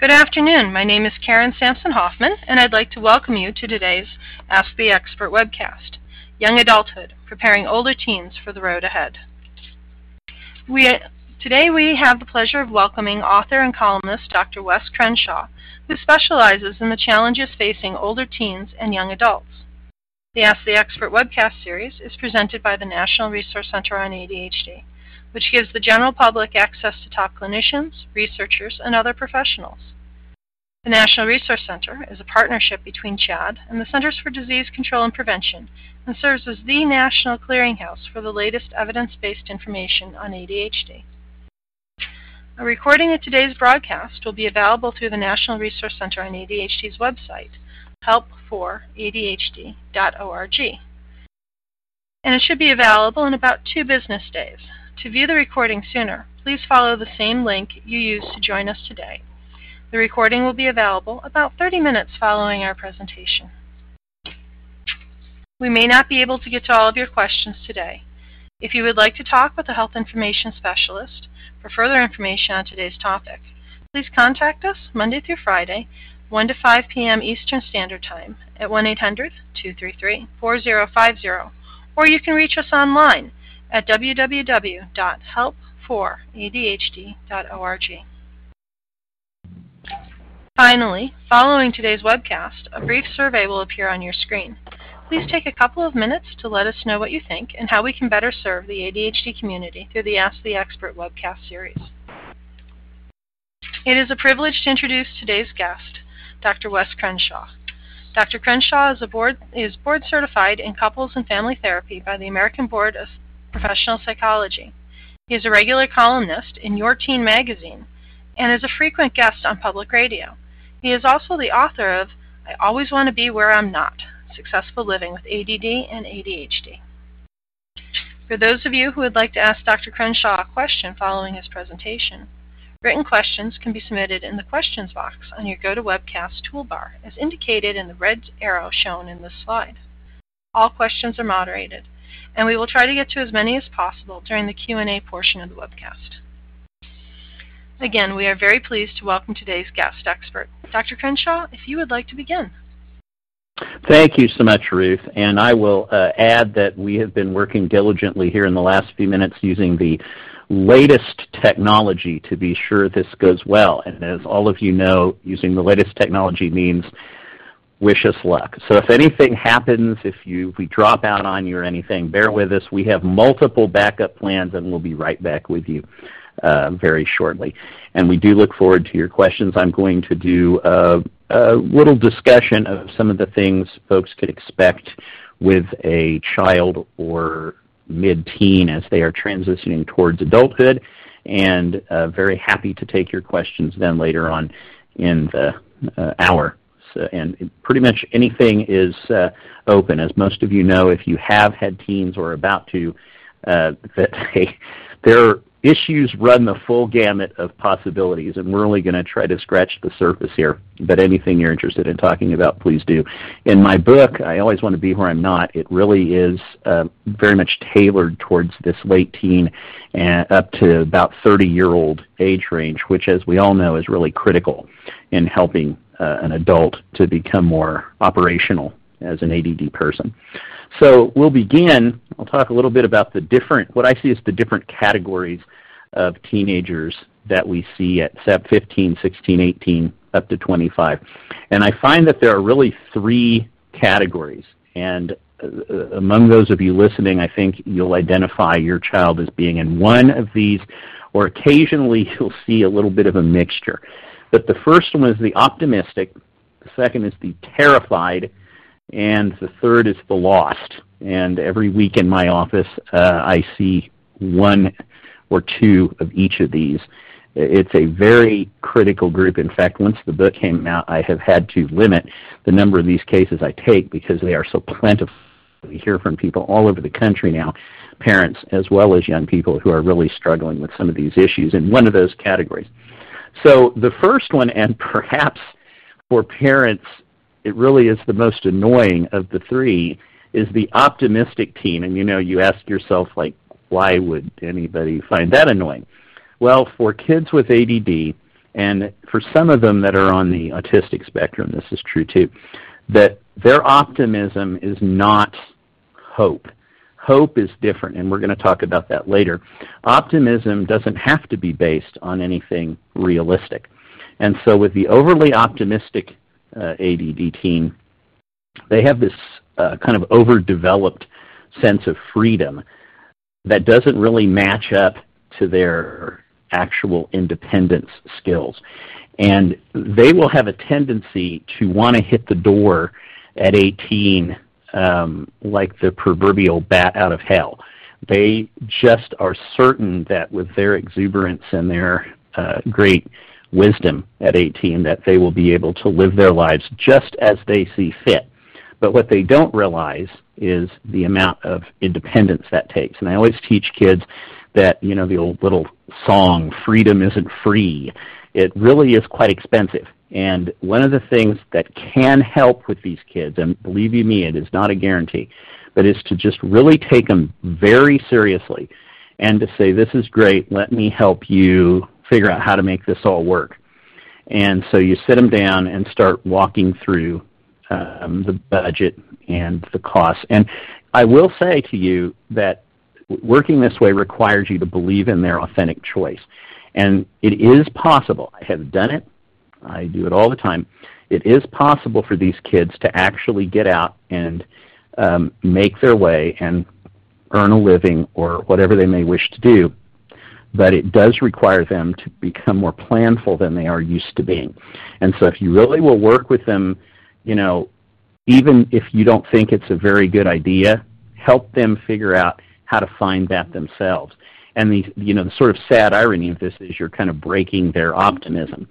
Good afternoon. My name is Karen Sampson Hoffman, and I'd like to welcome you to today's Ask the Expert webcast, Young Adulthood, Preparing Older Teens for the Road Ahead. We, today we have the pleasure of welcoming author and columnist Dr. Wes Crenshaw, who specializes in the challenges facing older teens and young adults. The Ask the Expert webcast series is presented by the National Resource Center on ADHD which gives the general public access to top clinicians, researchers, and other professionals. The National Resource Center is a partnership between CHADD and the Centers for Disease Control and Prevention and serves as the national clearinghouse for the latest evidence-based information on ADHD. A recording of today's broadcast will be available through the National Resource Center on ADHD's website, help4adhd.org. And it should be available in about two business days. To view the recording sooner, please follow the same link you used to join us today. The recording will be available about 30 minutes following our presentation. We may not be able to get to all of your questions today. If you would like to talk with a health information specialist for further information on today's topic, please contact us Monday through Friday, 1 to 5 p.m. Eastern Standard Time at 1-800-233-4050, or you can reach us online at www.help4adhd.org. Finally, following today's webcast, a brief survey will appear on your screen. Please take a couple of minutes to let us know what you think and how we can better serve the ADHD community through the Ask the Expert webcast series. It is a privilege to introduce today's guest, Dr. Wes Crenshaw. Dr. Crenshaw is, board, is board certified in couples and family therapy by the American Board of professional psychology. He is a regular columnist in Your Teen magazine and is a frequent guest on public radio. He is also the author of I Always Want to Be Where I'm Not Successful Living with ADD and ADHD. For those of you who would like to ask Dr. Crenshaw a question following his presentation, written questions can be submitted in the questions box on your GoToWebcast toolbar as indicated in the red arrow shown in this slide. All questions are moderated and we will try to get to as many as possible during the Q&A portion of the webcast. Again, we are very pleased to welcome today's guest expert. Dr. Crenshaw, if you would like to begin. Thank you so much, Ruth. And I will uh, add that we have been working diligently here in the last few minutes using the latest technology to be sure this goes well. And as all of you know, using the latest technology means wish us luck. So if anything happens, if you if we drop out on you or anything, bear with us. We have multiple backup plans, and we'll be right back with you uh, very shortly. And we do look forward to your questions. I'm going to do a, a little discussion of some of the things folks could expect with a child or mid-teen as they are transitioning towards adulthood, and uh, very happy to take your questions then later on in the uh, hour and pretty much anything is uh, open. As most of you know, if you have had teens or about to, uh, that they, their issues run the full gamut of possibilities, and we're only going to try to scratch the surface here. But anything you're interested in talking about, please do. In my book, I always want to be where I'm not. It really is uh, very much tailored towards this late teen and up to about 30 year old age range, which, as we all know, is really critical in helping uh, an adult to become more operational as an ADD person. So we'll begin. I'll talk a little bit about the different, what I see as the different categories of teenagers that we see at 15, 16, 18, up to 25. And I find that there are really three categories. And uh, among those of you listening, I think you'll identify your child as being in one of these, or occasionally you'll see a little bit of a mixture. But the first one is the optimistic, the second is the terrified, and the third is the lost. And every week in my office, uh, I see one or two of each of these. It's a very critical group. In fact, once the book came out, I have had to limit the number of these cases I take because they are so plentiful. We hear from people all over the country now, parents as well as young people who are really struggling with some of these issues in one of those categories. So the first one, and perhaps for parents, it really is the most annoying of the three, is the optimistic teen. And you know, you ask yourself, like, why would anybody find that annoying? Well, for kids with ADD, and for some of them that are on the autistic spectrum, this is true too, that their optimism is not hope. Hope is different, and we're going to talk about that later. Optimism doesn't have to be based on anything realistic. And so with the overly optimistic uh, ADD teen, they have this uh, kind of overdeveloped sense of freedom that doesn't really match up to their actual independence skills. And they will have a tendency to want to hit the door at 18 um, like the proverbial bat out of hell. They just are certain that with their exuberance and their uh, great wisdom at 18 that they will be able to live their lives just as they see fit. But what they don't realize is the amount of independence that takes. And I always teach kids that, you know, the old little song, freedom isn't free. It really is quite expensive. And one of the things that can help with these kids, and believe you me, it is not a guarantee, but is to just really take them very seriously and to say, this is great, let me help you figure out how to make this all work. And so you sit them down and start walking through um, the budget and the costs. And I will say to you that working this way requires you to believe in their authentic choice. And it is possible. I have done it. I do it all the time. It is possible for these kids to actually get out and um, make their way and earn a living or whatever they may wish to do. But it does require them to become more planful than they are used to being. And so if you really will work with them, you know, even if you don't think it's a very good idea, help them figure out how to find that themselves. And the you know the sort of sad irony of this is you're kind of breaking their optimism.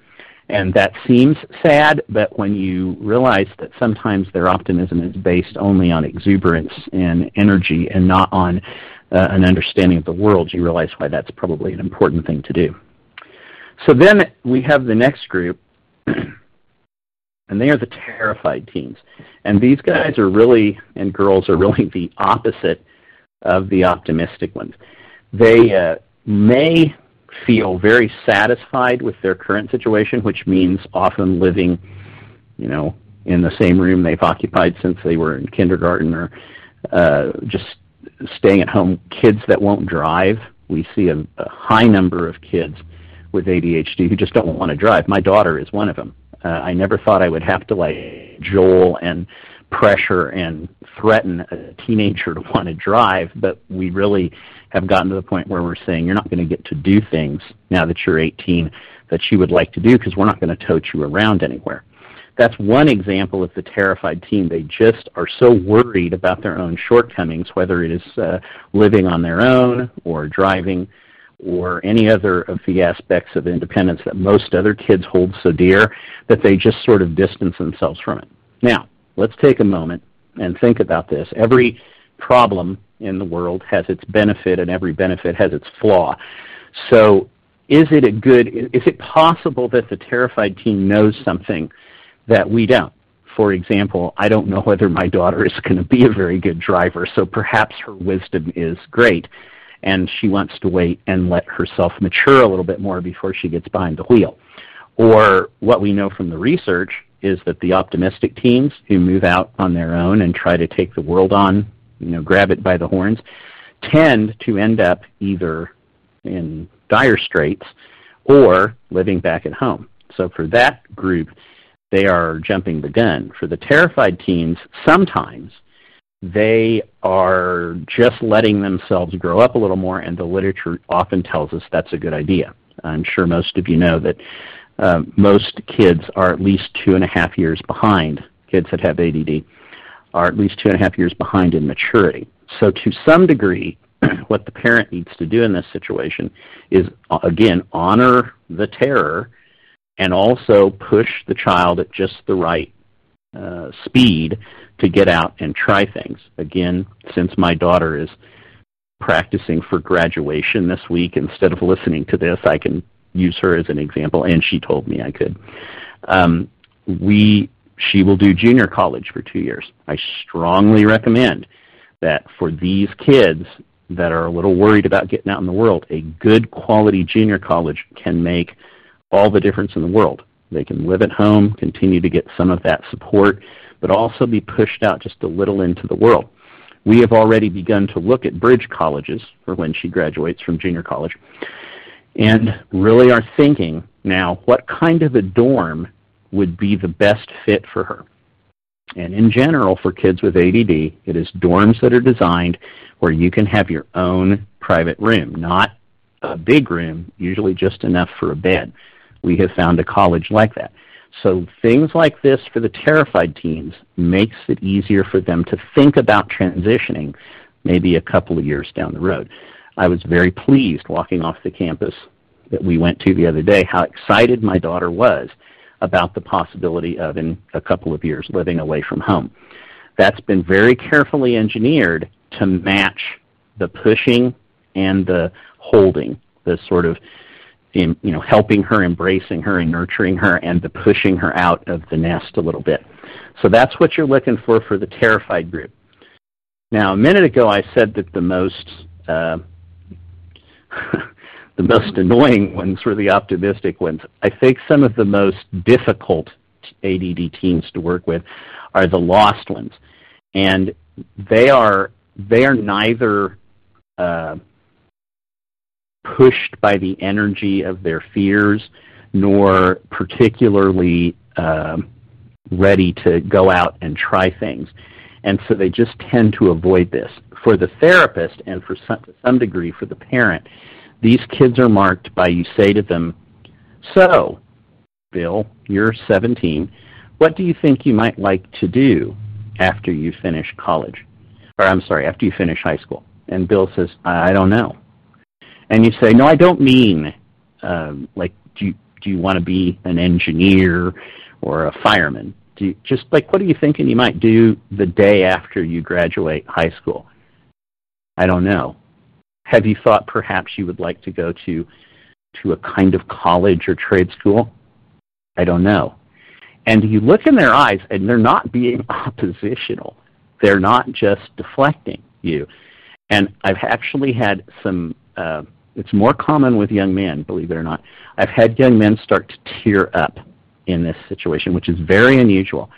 And that seems sad, but when you realize that sometimes their optimism is based only on exuberance and energy and not on uh, an understanding of the world, you realize why that's probably an important thing to do. So then we have the next group, and they are the terrified teens. And these guys are really, and girls are really the opposite of the optimistic ones. They uh, may feel very satisfied with their current situation, which means often living, you know, in the same room they've occupied since they were in kindergarten or uh, just staying at home. Kids that won't drive. We see a, a high number of kids with ADHD who just don't want to drive. My daughter is one of them. Uh, I never thought I would have to like joel and pressure and threaten a teenager to want to drive, but we really have gotten to the point where we're saying you're not going to get to do things now that you're 18 that you would like to do because we're not going to tote you around anywhere. That's one example of the terrified teen. They just are so worried about their own shortcomings, whether it is uh, living on their own or driving or any other of the aspects of independence that most other kids hold so dear that they just sort of distance themselves from it. Now, let's take a moment and think about this. Every problem in the world has its benefit, and every benefit has its flaw. So, is it a good? Is it possible that the terrified teen knows something that we don't? For example, I don't know whether my daughter is going to be a very good driver, so perhaps her wisdom is great, and she wants to wait and let herself mature a little bit more before she gets behind the wheel. Or what we know from the research is that the optimistic teens who move out on their own and try to take the world on you know, grab it by the horns, tend to end up either in dire straits or living back at home. So for that group, they are jumping the gun. For the terrified teens, sometimes they are just letting themselves grow up a little more, and the literature often tells us that's a good idea. I'm sure most of you know that uh, most kids are at least two and a half years behind kids that have ADD are at least two and a half years behind in maturity. So to some degree, what the parent needs to do in this situation is, uh, again, honor the terror and also push the child at just the right uh, speed to get out and try things. Again, since my daughter is practicing for graduation this week, instead of listening to this, I can use her as an example, and she told me I could. Um, we she will do junior college for two years. I strongly recommend that for these kids that are a little worried about getting out in the world, a good quality junior college can make all the difference in the world. They can live at home, continue to get some of that support, but also be pushed out just a little into the world. We have already begun to look at bridge colleges for when she graduates from junior college and really are thinking now what kind of a dorm would be the best fit for her. And in general, for kids with ADD, it is dorms that are designed where you can have your own private room, not a big room, usually just enough for a bed. We have found a college like that. So things like this for the terrified teens makes it easier for them to think about transitioning maybe a couple of years down the road. I was very pleased walking off the campus that we went to the other day how excited my daughter was about the possibility of in a couple of years living away from home. That's been very carefully engineered to match the pushing and the holding, the sort of you know helping her, embracing her, and nurturing her, and the pushing her out of the nest a little bit. So that's what you're looking for for the terrified group. Now, a minute ago, I said that the most uh, the most annoying ones were the optimistic ones. I think some of the most difficult ADD teens to work with are the lost ones, and they are they are neither uh, pushed by the energy of their fears, nor particularly uh, ready to go out and try things. And so they just tend to avoid this. For the therapist and for some, to some degree for the parent, these kids are marked by you say to them, So, Bill, you're 17. What do you think you might like to do after you finish college? Or I'm sorry, after you finish high school? And Bill says, I don't know and you say, no, I don't mean um, like do you, do you want to be an engineer or a fireman? Do you, just like what are you thinking you might do the day after you graduate high school? I don't know. Have you thought perhaps you would like to go to to a kind of college or trade school? I don't know. And you look in their eyes and they're not being oppositional. They're not just deflecting you. And I've actually had some uh, it's more common with young men, believe it or not. I've had young men start to tear up in this situation, which is very unusual.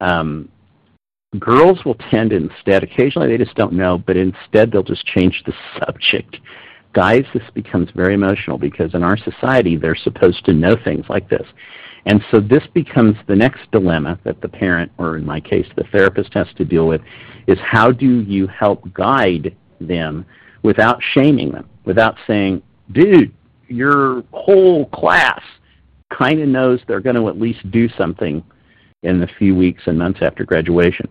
Um, girls will tend instead, occasionally they just don't know, but instead they'll just change the subject. Guys, this becomes very emotional because in our society they're supposed to know things like this. And so this becomes the next dilemma that the parent, or in my case the therapist, has to deal with, is how do you help guide them without shaming them, without saying, dude, your whole class kind of knows they're going to at least do something in the few weeks and months after graduation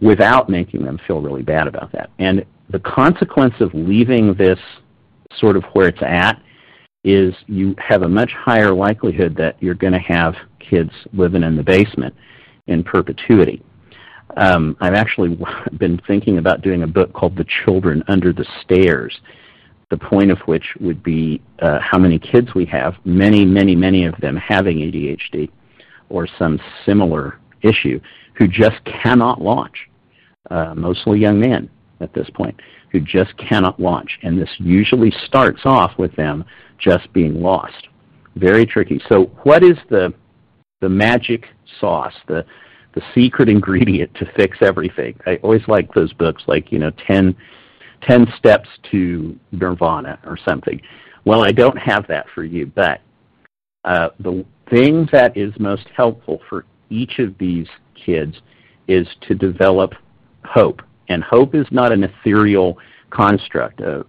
without making them feel really bad about that. And the consequence of leaving this sort of where it's at is you have a much higher likelihood that you're going to have kids living in the basement in perpetuity. Um, I've actually been thinking about doing a book called The Children Under the Stairs, the point of which would be uh, how many kids we have, many, many, many of them having ADHD or some similar issue, who just cannot launch, uh, mostly young men at this point, who just cannot launch. And this usually starts off with them just being lost. Very tricky. So what is the, the magic sauce, the, the secret ingredient to fix everything. I always like those books, like you know, 10, 10 steps to nirvana or something. Well, I don't have that for you, but uh, the thing that is most helpful for each of these kids is to develop hope, and hope is not an ethereal construct. Uh,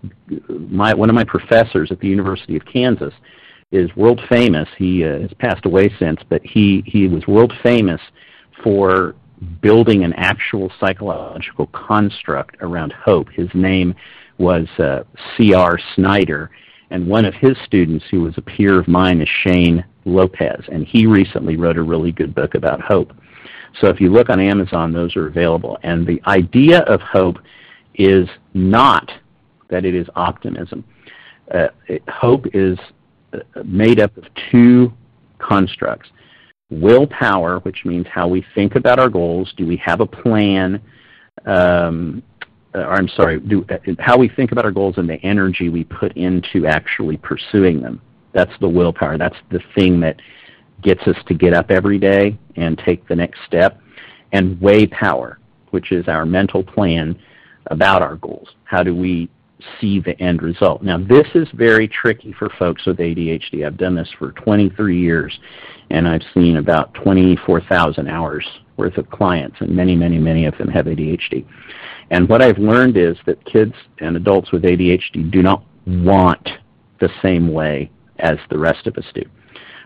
my, one of my professors at the University of Kansas is world famous. He uh, has passed away since, but he, he was world famous for building an actual psychological construct around hope. His name was uh, C.R. Snyder, and one of his students, who was a peer of mine, is Shane Lopez, and he recently wrote a really good book about hope. So if you look on Amazon, those are available. And the idea of hope is not that it is optimism. Uh, it, hope is uh, made up of two constructs willpower, which means how we think about our goals. Do we have a plan? Um, I'm sorry, do, uh, how we think about our goals and the energy we put into actually pursuing them. That's the willpower. That's the thing that gets us to get up every day and take the next step. And way power, which is our mental plan about our goals. How do we see the end result? Now, this is very tricky for folks with ADHD. I've done this for 23 years, and I've seen about 24,000 hours worth of clients, and many, many, many of them have ADHD. And what I've learned is that kids and adults with ADHD do not want the same way as the rest of us do.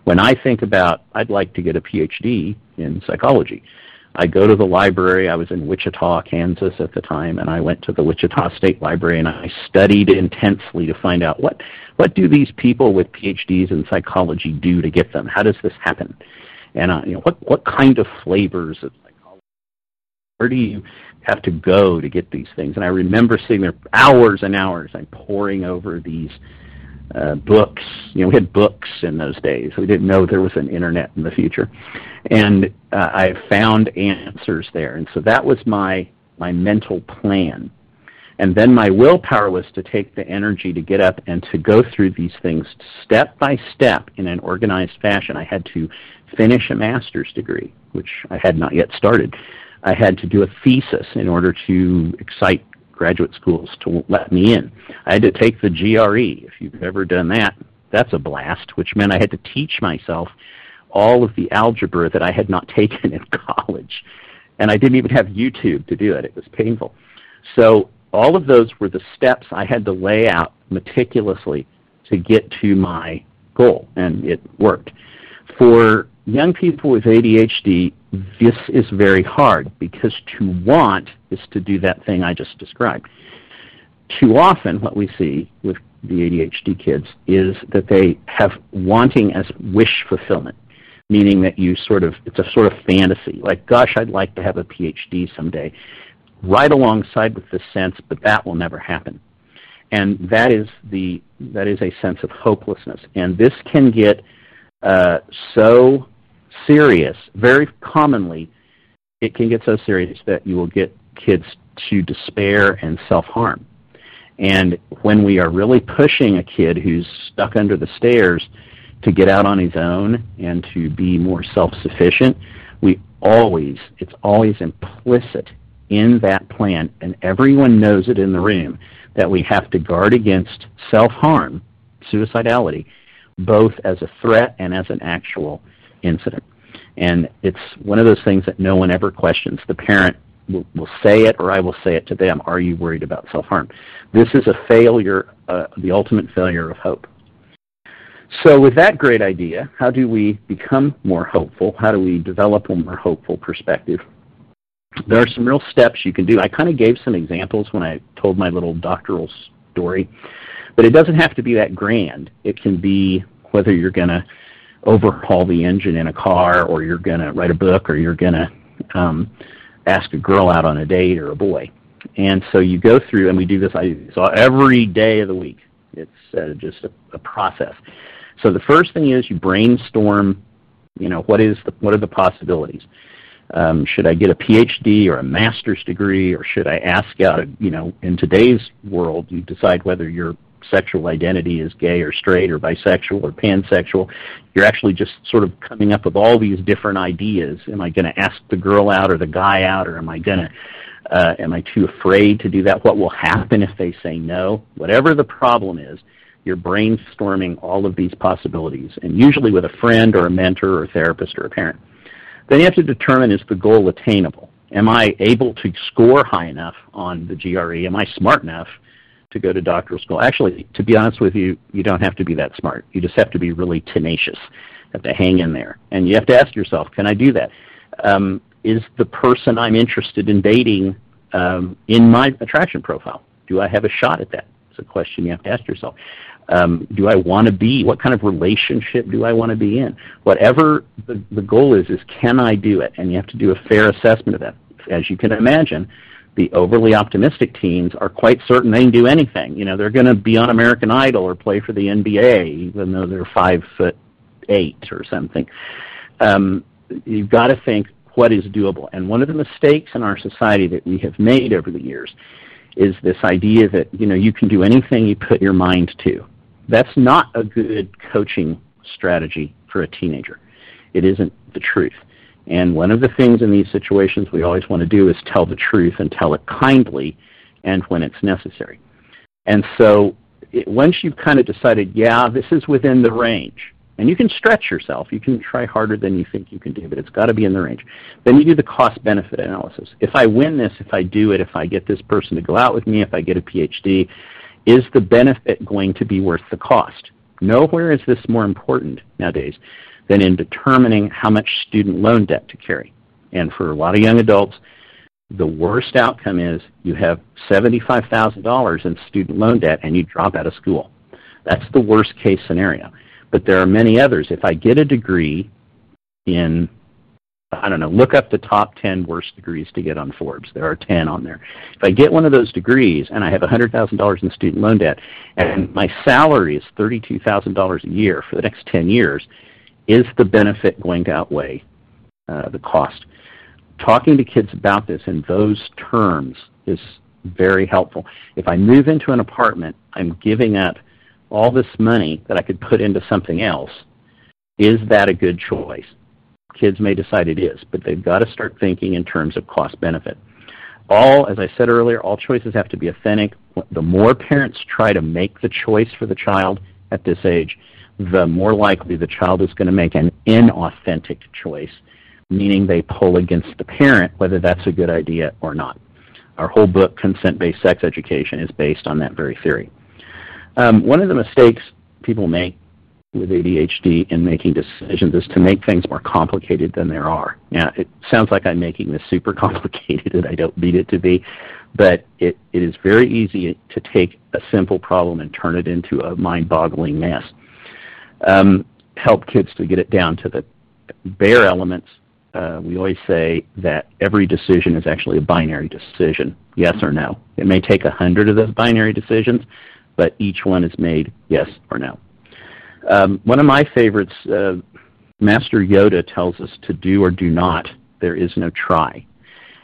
When I think about, I'd like to get a PhD in psychology, I go to the library. I was in Wichita, Kansas at the time, and I went to the Wichita State Library and I studied intensely to find out what what do these people with PhDs in psychology do to get them? How does this happen? And uh, you know, what what kind of flavors of psychology? Where do you have to go to get these things? And I remember sitting there hours and hours. I'm poring over these uh, books. You know, we had books in those days. We didn't know there was an internet in the future, and uh, I found answers there. And so that was my my mental plan. And then my willpower was to take the energy to get up and to go through these things step by step in an organized fashion. I had to finish a master's degree, which I had not yet started. I had to do a thesis in order to excite graduate schools to let me in. I had to take the GRE. If you've ever done that, that's a blast, which meant I had to teach myself all of the algebra that I had not taken in college. And I didn't even have YouTube to do it. It was painful. So all of those were the steps I had to lay out meticulously to get to my goal, and it worked. For young people with ADHD, this is very hard because to want is to do that thing I just described. Too often, what we see with the ADHD kids is that they have wanting as wish fulfillment, meaning that you sort of, it's a sort of fantasy, like, gosh, I'd like to have a PhD someday, right alongside with this sense, but that will never happen. And that is the that is a sense of hopelessness, and this can get uh, so serious, very commonly, it can get so serious that you will get kids to despair and self-harm. And when we are really pushing a kid who's stuck under the stairs to get out on his own and to be more self-sufficient, we always, it's always implicit in that plan, and everyone knows it in the room, that we have to guard against self-harm, suicidality, both as a threat and as an actual incident. And it's one of those things that no one ever questions. The parent will, will say it, or I will say it to them. Are you worried about self-harm? This is a failure, uh, the ultimate failure of hope. So with that great idea, how do we become more hopeful? How do we develop a more hopeful perspective? There are some real steps you can do. I kind of gave some examples when I told my little doctoral story, but it doesn't have to be that grand. It can be whether you're going to overhaul the engine in a car, or you're going to write a book, or you're going to um, ask a girl out on a date or a boy. And so you go through, and we do this I, so every day of the week. It's uh, just a, a process. So the first thing is you brainstorm. You know what is the what are the possibilities? Um, should I get a PhD or a master's degree, or should I ask out? You know, in today's world, you decide whether you're sexual identity is gay or straight or bisexual or pansexual. You're actually just sort of coming up with all these different ideas. Am I going to ask the girl out or the guy out, or am I going to? Uh, am I too afraid to do that? What will happen if they say no? Whatever the problem is, you're brainstorming all of these possibilities, and usually with a friend or a mentor or a therapist or a parent. Then you have to determine is the goal attainable? Am I able to score high enough on the GRE? Am I smart enough to go to doctoral school. Actually, to be honest with you, you don't have to be that smart. You just have to be really tenacious. You have to hang in there. And you have to ask yourself, can I do that? Um, is the person I'm interested in dating um, in my attraction profile? Do I have a shot at that? It's a question you have to ask yourself. Um, do I want to be? What kind of relationship do I want to be in? Whatever the, the goal is, is can I do it? And you have to do a fair assessment of that. As you can imagine, the overly optimistic teens are quite certain they can do anything. You know, they're going to be on American Idol or play for the NBA, even though they're five foot eight or something. Um, you've got to think what is doable. And one of the mistakes in our society that we have made over the years is this idea that you know you can do anything you put your mind to. That's not a good coaching strategy for a teenager. It isn't the truth. And one of the things in these situations we always want to do is tell the truth and tell it kindly and when it's necessary. And so it, once you've kind of decided, yeah, this is within the range, and you can stretch yourself, you can try harder than you think you can do, but it's got to be in the range. Then you do the cost benefit analysis. If I win this, if I do it, if I get this person to go out with me, if I get a PhD, is the benefit going to be worth the cost? Nowhere is this more important nowadays than in determining how much student loan debt to carry. And for a lot of young adults, the worst outcome is you have $75,000 in student loan debt and you drop out of school. That's the worst case scenario. But there are many others. If I get a degree in, I don't know, look up the top 10 worst degrees to get on Forbes. There are 10 on there. If I get one of those degrees and I have $100,000 in student loan debt and my salary is $32,000 a year for the next 10 years, is the benefit going to outweigh uh, the cost? Talking to kids about this in those terms is very helpful. If I move into an apartment, I'm giving up all this money that I could put into something else. Is that a good choice? Kids may decide it is, but they've got to start thinking in terms of cost benefit. All, as I said earlier, all choices have to be authentic. The more parents try to make the choice for the child at this age, the more likely the child is going to make an inauthentic choice, meaning they pull against the parent, whether that's a good idea or not. Our whole book, Consent Based Sex Education, is based on that very theory. Um, one of the mistakes people make with ADHD in making decisions is to make things more complicated than there are. Now, it sounds like I'm making this super complicated and I don't mean it to be, but it, it is very easy to take a simple problem and turn it into a mind-boggling mess um, help kids to get it down to the bare elements. Uh, we always say that every decision is actually a binary decision, yes or no. It may take a hundred of those binary decisions, but each one is made yes or no. Um, one of my favorites, uh, Master Yoda tells us to do or do not. There is no try.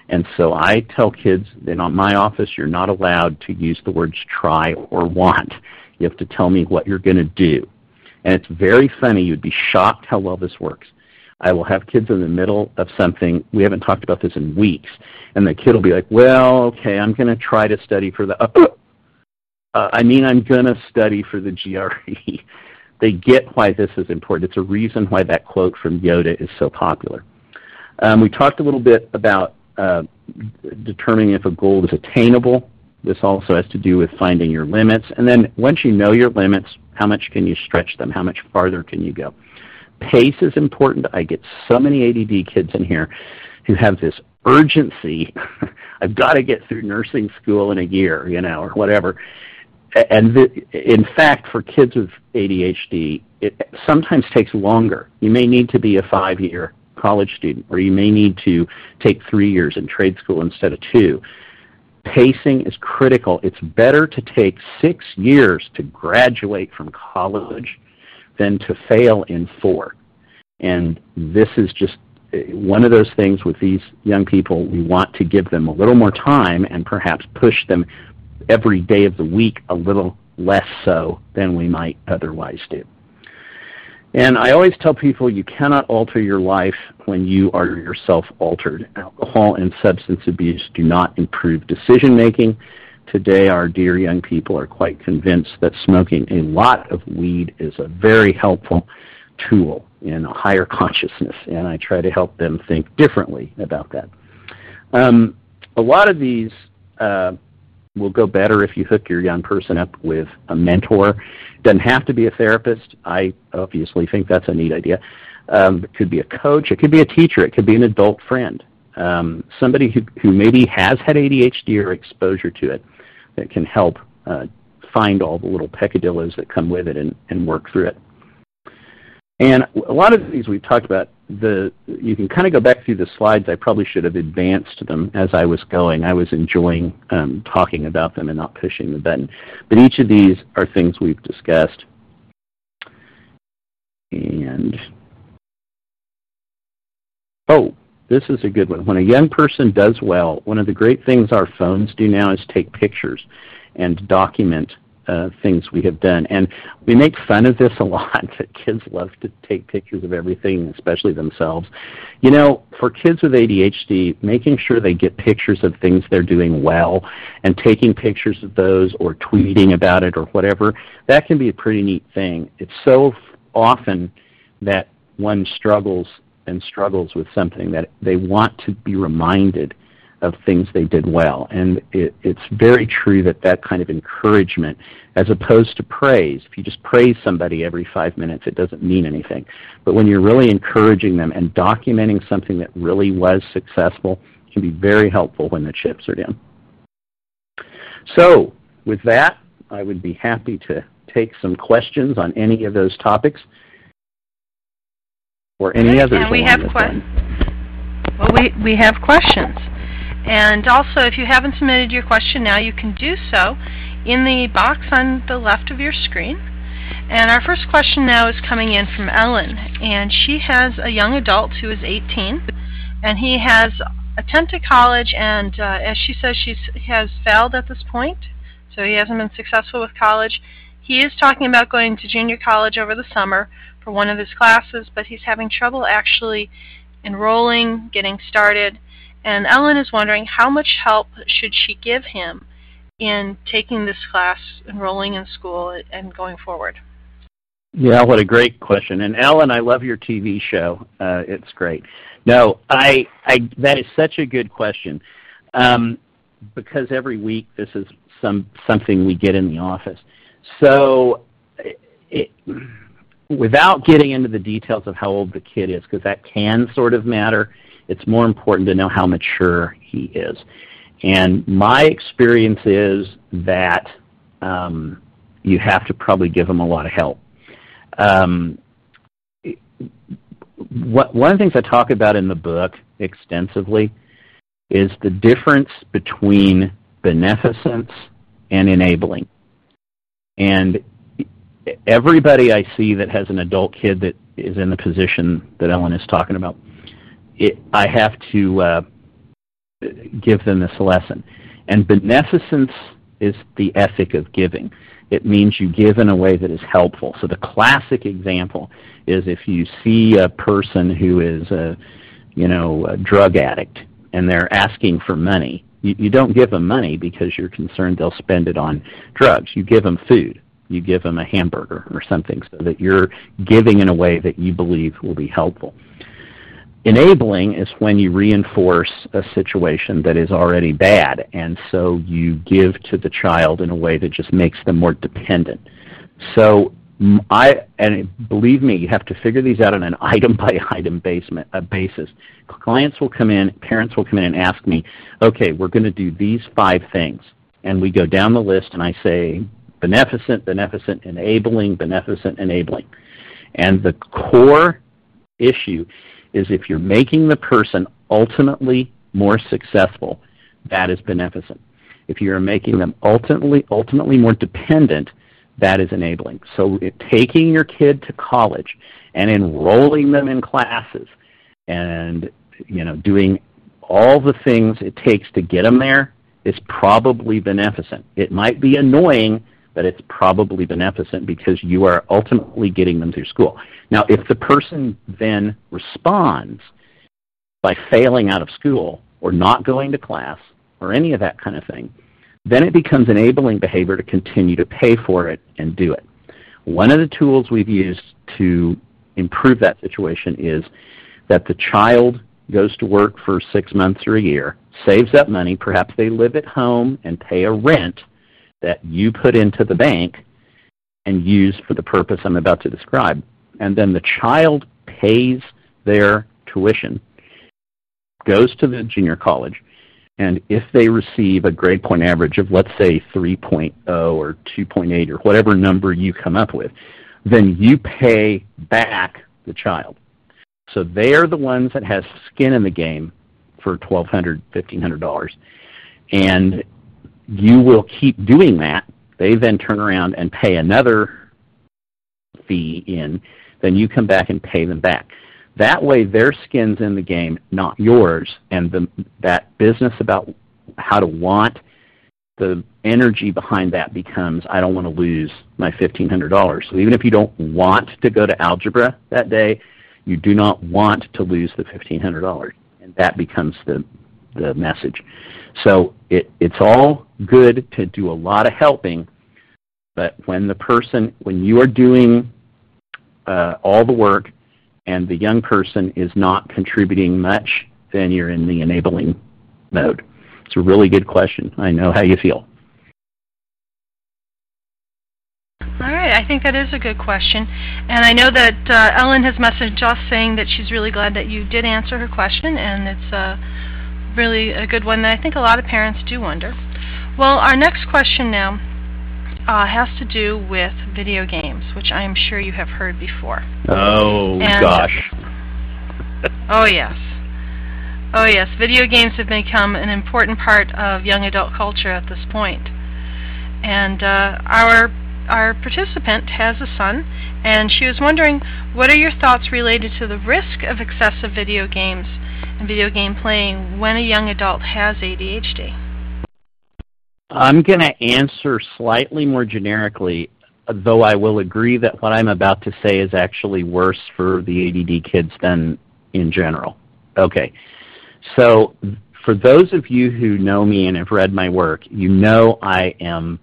And so I tell kids in my office, you're not allowed to use the words try or want. You have to tell me what you're going to do. And it's very funny. You'd be shocked how well this works. I will have kids in the middle of something. We haven't talked about this in weeks. And the kid will be like, well, okay, I'm going to try to study for the, uh, uh, I mean, I'm going to study for the GRE. they get why this is important. It's a reason why that quote from Yoda is so popular. Um, we talked a little bit about uh, determining if a goal is attainable. This also has to do with finding your limits. And then once you know your limits, how much can you stretch them? How much farther can you go? Pace is important. I get so many ADD kids in here who have this urgency. I've got to get through nursing school in a year, you know, or whatever. And in fact, for kids with ADHD, it sometimes takes longer. You may need to be a five-year college student, or you may need to take three years in trade school instead of two pacing is critical. It's better to take six years to graduate from college than to fail in four. And this is just uh, one of those things with these young people. We want to give them a little more time and perhaps push them every day of the week a little less so than we might otherwise do. And I always tell people you cannot alter your life when you are yourself altered. Alcohol and substance abuse do not improve decision making. Today, our dear young people are quite convinced that smoking a lot of weed is a very helpful tool in a higher consciousness, and I try to help them think differently about that. Um, a lot of these uh, will go better if you hook your young person up with a mentor. Doesn't have to be a therapist. I obviously think that's a neat idea. Um, it could be a coach. It could be a teacher. It could be an adult friend. Um, somebody who, who maybe has had ADHD or exposure to it that can help uh, find all the little peccadillos that come with it and, and work through it. And a lot of these we've talked about, the you can kind of go back through the slides. I probably should have advanced them as I was going. I was enjoying um, talking about them and not pushing the button. But each of these are things we've discussed. And, oh, this is a good one. When a young person does well, one of the great things our phones do now is take pictures and document uh, things we have done. And we make fun of this a lot that kids love to take pictures of everything, especially themselves. You know, for kids with ADHD, making sure they get pictures of things they're doing well and taking pictures of those or tweeting about it or whatever, that can be a pretty neat thing. It's so often that one struggles and struggles with something that they want to be reminded of things they did well. And it, it's very true that that kind of encouragement, as opposed to praise, if you just praise somebody every five minutes, it doesn't mean anything. But when you're really encouraging them and documenting something that really was successful, can be very helpful when the chips are down. So, with that, I would be happy to take some questions on any of those topics or any others. And we have questions. Well, we, we have questions. And also, if you haven't submitted your question now, you can do so in the box on the left of your screen. And our first question now is coming in from Ellen, and she has a young adult who is 18, and he has attended college, and uh, as she says, she has failed at this point, so he hasn't been successful with college. He is talking about going to junior college over the summer for one of his classes, but he's having trouble actually enrolling, getting started, and Ellen is wondering how much help should she give him in taking this class, enrolling in school, and going forward? Yeah, what a great question. And Ellen, I love your TV show. Uh, it's great. No, I, I, that is such a good question um, because every week this is some something we get in the office. So, it, without getting into the details of how old the kid is, because that can sort of matter, it's more important to know how mature he is. And my experience is that um, you have to probably give him a lot of help. Um, what, one of the things I talk about in the book extensively is the difference between beneficence and enabling. And everybody I see that has an adult kid that is in the position that Ellen is talking about it, I have to uh, give them this lesson. And beneficence is the ethic of giving. It means you give in a way that is helpful. So the classic example is if you see a person who is a, you know, a drug addict and they're asking for money, you, you don't give them money because you're concerned they'll spend it on drugs. You give them food. You give them a hamburger or something so that you're giving in a way that you believe will be helpful. Enabling is when you reinforce a situation that is already bad, and so you give to the child in a way that just makes them more dependent. So I and believe me, you have to figure these out on an item by item basement, uh, basis. Clients will come in, parents will come in and ask me, okay, we're going to do these five things, and we go down the list, and I say beneficent, beneficent, enabling, beneficent, enabling, and the core issue is if you're making the person ultimately more successful, that is beneficent. If you're making them ultimately ultimately more dependent, that is enabling. So it, taking your kid to college and enrolling them in classes and you know doing all the things it takes to get them there is probably beneficent. It might be annoying that it's probably beneficent because you are ultimately getting them through school. Now, if the person then responds by failing out of school or not going to class or any of that kind of thing, then it becomes enabling behavior to continue to pay for it and do it. One of the tools we've used to improve that situation is that the child goes to work for six months or a year, saves up money, perhaps they live at home and pay a rent that you put into the bank and use for the purpose I'm about to describe. And then the child pays their tuition, goes to the junior college, and if they receive a grade point average of, let's say, 3.0 or 2.8 or whatever number you come up with, then you pay back the child. So they are the ones that have skin in the game for $1,200, $1,500. And you will keep doing that. They then turn around and pay another fee in. Then you come back and pay them back. That way, their skin's in the game, not yours. And the, that business about how to want the energy behind that becomes I don't want to lose my $1,500. So even if you don't want to go to algebra that day, you do not want to lose the $1,500. And that becomes the, the message. So it, it's all good to do a lot of helping, but when the person, when you are doing uh, all the work and the young person is not contributing much, then you're in the enabling mode. It's a really good question. I know how you feel. All right, I think that is a good question. And I know that uh, Ellen has messaged us saying that she's really glad that you did answer her question, and it's uh, really a good one that I think a lot of parents do wonder. Well, our next question now uh, has to do with video games, which I am sure you have heard before. Oh, and, gosh. oh, yes. Oh yes, video games have become an important part of young adult culture at this point. And uh, our our participant has a son, and she was wondering, what are your thoughts related to the risk of excessive video games and video game playing when a young adult has ADHD? I'm going to answer slightly more generically, though I will agree that what I'm about to say is actually worse for the ADD kids than in general. Okay. So for those of you who know me and have read my work, you know I am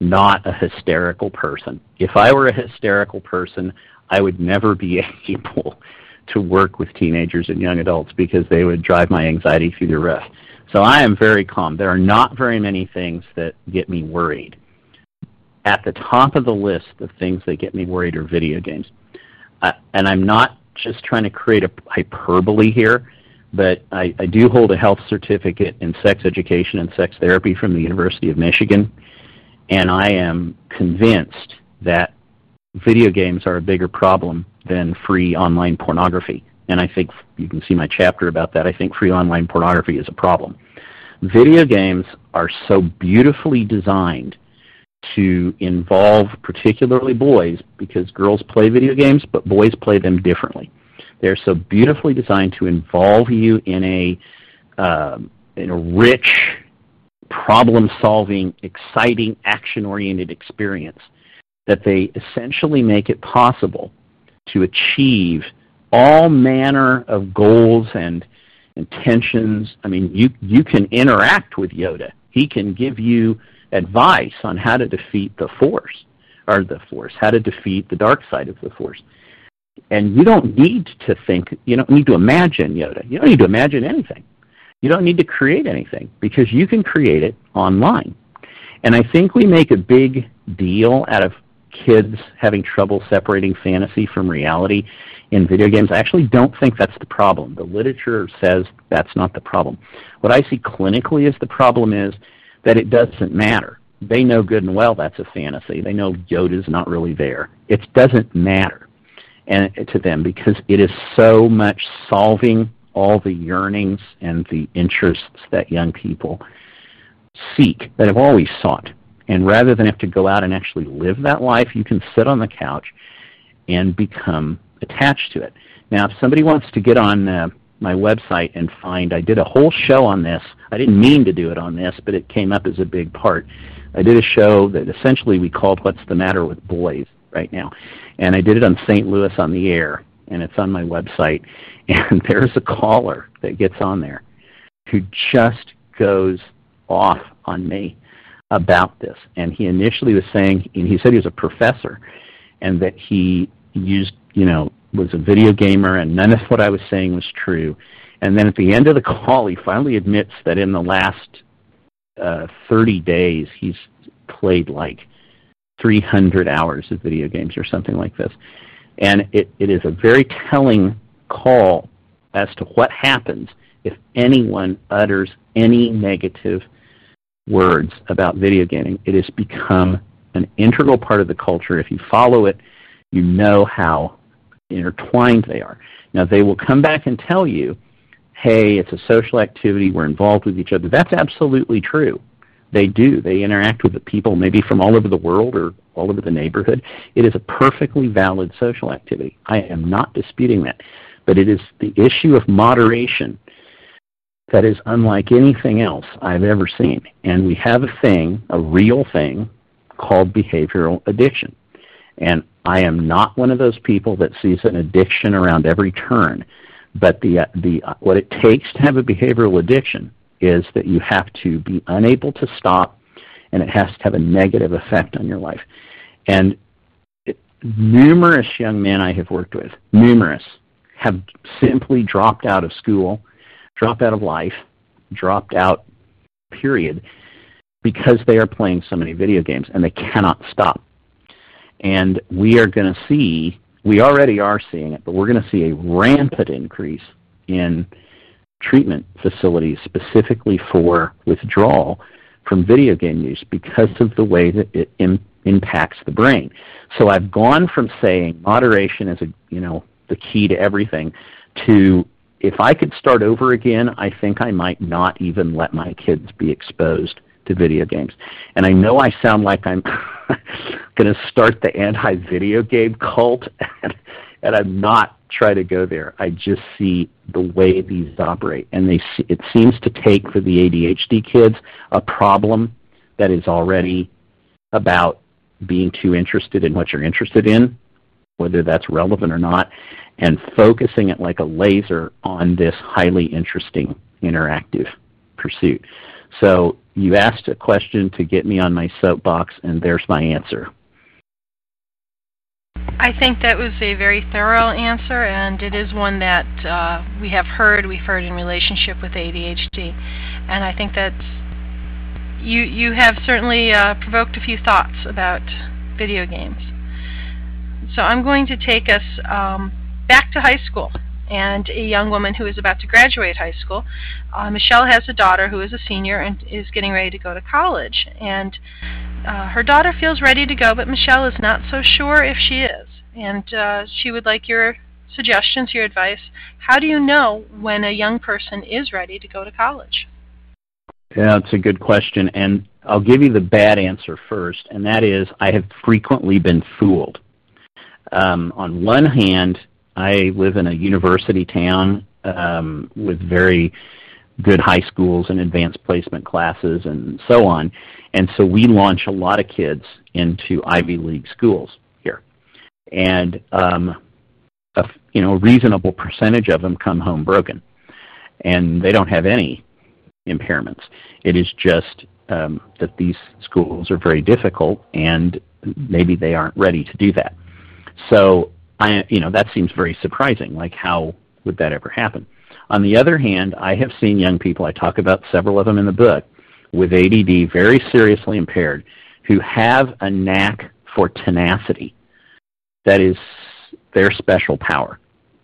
not a hysterical person. If I were a hysterical person, I would never be able to work with teenagers and young adults because they would drive my anxiety through the roof. So I am very calm. There are not very many things that get me worried. At the top of the list of things that get me worried are video games. Uh, and I'm not just trying to create a hyperbole here but I, I do hold a health certificate in sex education and sex therapy from the University of Michigan, and I am convinced that video games are a bigger problem than free online pornography. And I think you can see my chapter about that. I think free online pornography is a problem. Video games are so beautifully designed to involve particularly boys because girls play video games, but boys play them differently. They're so beautifully designed to involve you in a uh, in a rich, problem-solving, exciting, action-oriented experience that they essentially make it possible to achieve all manner of goals and intentions. I mean, you you can interact with Yoda. He can give you advice on how to defeat the Force, or the Force, how to defeat the dark side of the Force. And you don't need to think, you don't need to imagine Yoda. You don't need to imagine anything. You don't need to create anything because you can create it online. And I think we make a big deal out of kids having trouble separating fantasy from reality in video games. I actually don't think that's the problem. The literature says that's not the problem. What I see clinically as the problem is that it doesn't matter. They know good and well that's a fantasy. They know Yoda's not really there. It doesn't matter and to them because it is so much solving all the yearnings and the interests that young people seek that have always sought. And rather than have to go out and actually live that life, you can sit on the couch and become attached to it. Now, if somebody wants to get on uh, my website and find, I did a whole show on this. I didn't mean to do it on this, but it came up as a big part. I did a show that essentially we called What's the Matter with Boys right now. And I did it on St. Louis on the air, and it's on my website. And there's a caller that gets on there who just goes off on me about this. And he initially was saying, and he said he was a professor, and that he used, you know, was a video gamer, and none of what I was saying was true. And then at the end of the call, he finally admits that in the last uh, 30 days, he's played like 300 hours of video games or something like this. And it, it is a very telling call as to what happens if anyone utters any negative words about video gaming. It has become an integral part of the culture. If you follow it, you know how intertwined they are. Now, they will come back and tell you, hey, it's a social activity, we're involved with each other. That's absolutely true. They do. They interact with the people maybe from all over the world or all over the neighborhood. It is a perfectly valid social activity. I am not disputing that. But it is the issue of moderation that is unlike anything else I've ever seen. And we have a thing, a real thing, called behavioral addiction. And I am not one of those people that sees an addiction around every turn. But the, uh, the, uh, what it takes to have a behavioral addiction is that you have to be unable to stop and it has to have a negative effect on your life. And it, numerous young men I have worked with, numerous, have simply dropped out of school, dropped out of life, dropped out, period, because they are playing so many video games and they cannot stop. And we are going to see, we already are seeing it, but we're going to see a rampant increase in treatment facilities specifically for withdrawal from video game use because of the way that it Im- impacts the brain. So I've gone from saying moderation is a you know the key to everything to if I could start over again, I think I might not even let my kids be exposed to video games. And I know I sound like I'm going to start the anti-video game cult, and, and I'm not trying to go there. I just see the way these operate, and they it seems to take for the ADHD kids a problem that is already about being too interested in what you're interested in, whether that's relevant or not, and focusing it like a laser on this highly interesting interactive pursuit. So you asked a question to get me on my soapbox, and there's my answer. I think that was a very thorough answer, and it is one that uh, we have heard. We've heard in relationship with ADHD, and I think that you you have certainly uh, provoked a few thoughts about video games. So I'm going to take us um, back to high school and a young woman who is about to graduate high school. Uh, Michelle has a daughter who is a senior and is getting ready to go to college. And uh, her daughter feels ready to go, but Michelle is not so sure if she is. And uh, she would like your suggestions, your advice. How do you know when a young person is ready to go to college? Yeah, it's a good question. And I'll give you the bad answer first, and that is I have frequently been fooled. Um, on one hand, I live in a university town um, with very good high schools and advanced placement classes and so on. And so we launch a lot of kids into Ivy League schools here. And um, a you know, a reasonable percentage of them come home broken. And they don't have any impairments. It is just um, that these schools are very difficult and maybe they aren't ready to do that. So I, you know, that seems very surprising. Like, how would that ever happen? On the other hand, I have seen young people, I talk about several of them in the book, with ADD very seriously impaired, who have a knack for tenacity. That is their special power.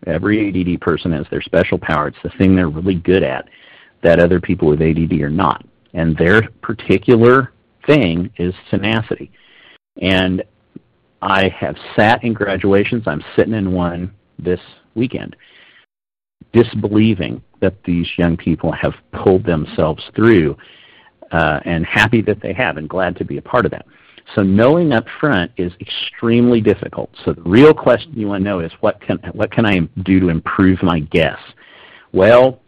Every ADD person has their special power. It's the thing they're really good at that other people with ADD are not. And their particular thing is tenacity. And I have sat in graduations. I'm sitting in one this weekend, disbelieving that these young people have pulled themselves through, uh, and happy that they have, and glad to be a part of that. So knowing up front is extremely difficult. So the real question you want to know is what can what can I do to improve my guess? Well,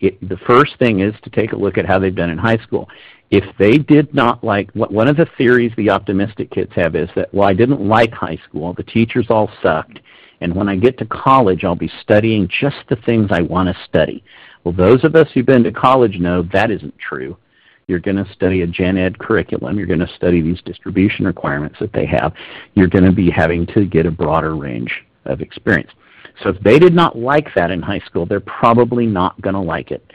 it, the first thing is to take a look at how they've done in high school if they did not like one of the theories the optimistic kids have is that well I didn't like high school, the teachers all sucked, and when I get to college I'll be studying just the things I want to study. Well, those of us who've been to college know that isn't true. You're going to study a gen ed curriculum. You're going to study these distribution requirements that they have. You're going to be having to get a broader range of experience. So if they did not like that in high school, they're probably not going to like it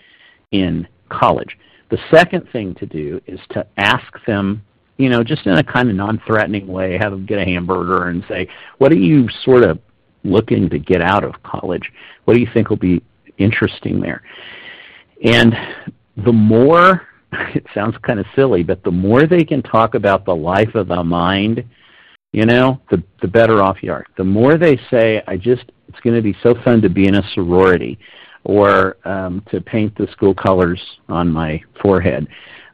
in college. The second thing to do is to ask them, you know, just in a kind of non-threatening way, have them get a hamburger and say, what are you sort of looking to get out of college? What do you think will be interesting there? And the more, it sounds kind of silly, but the more they can talk about the life of the mind, you know, the the better off you are. The more they say, I just, it's going to be so fun to be in a sorority or um, to paint the school colors on my forehead,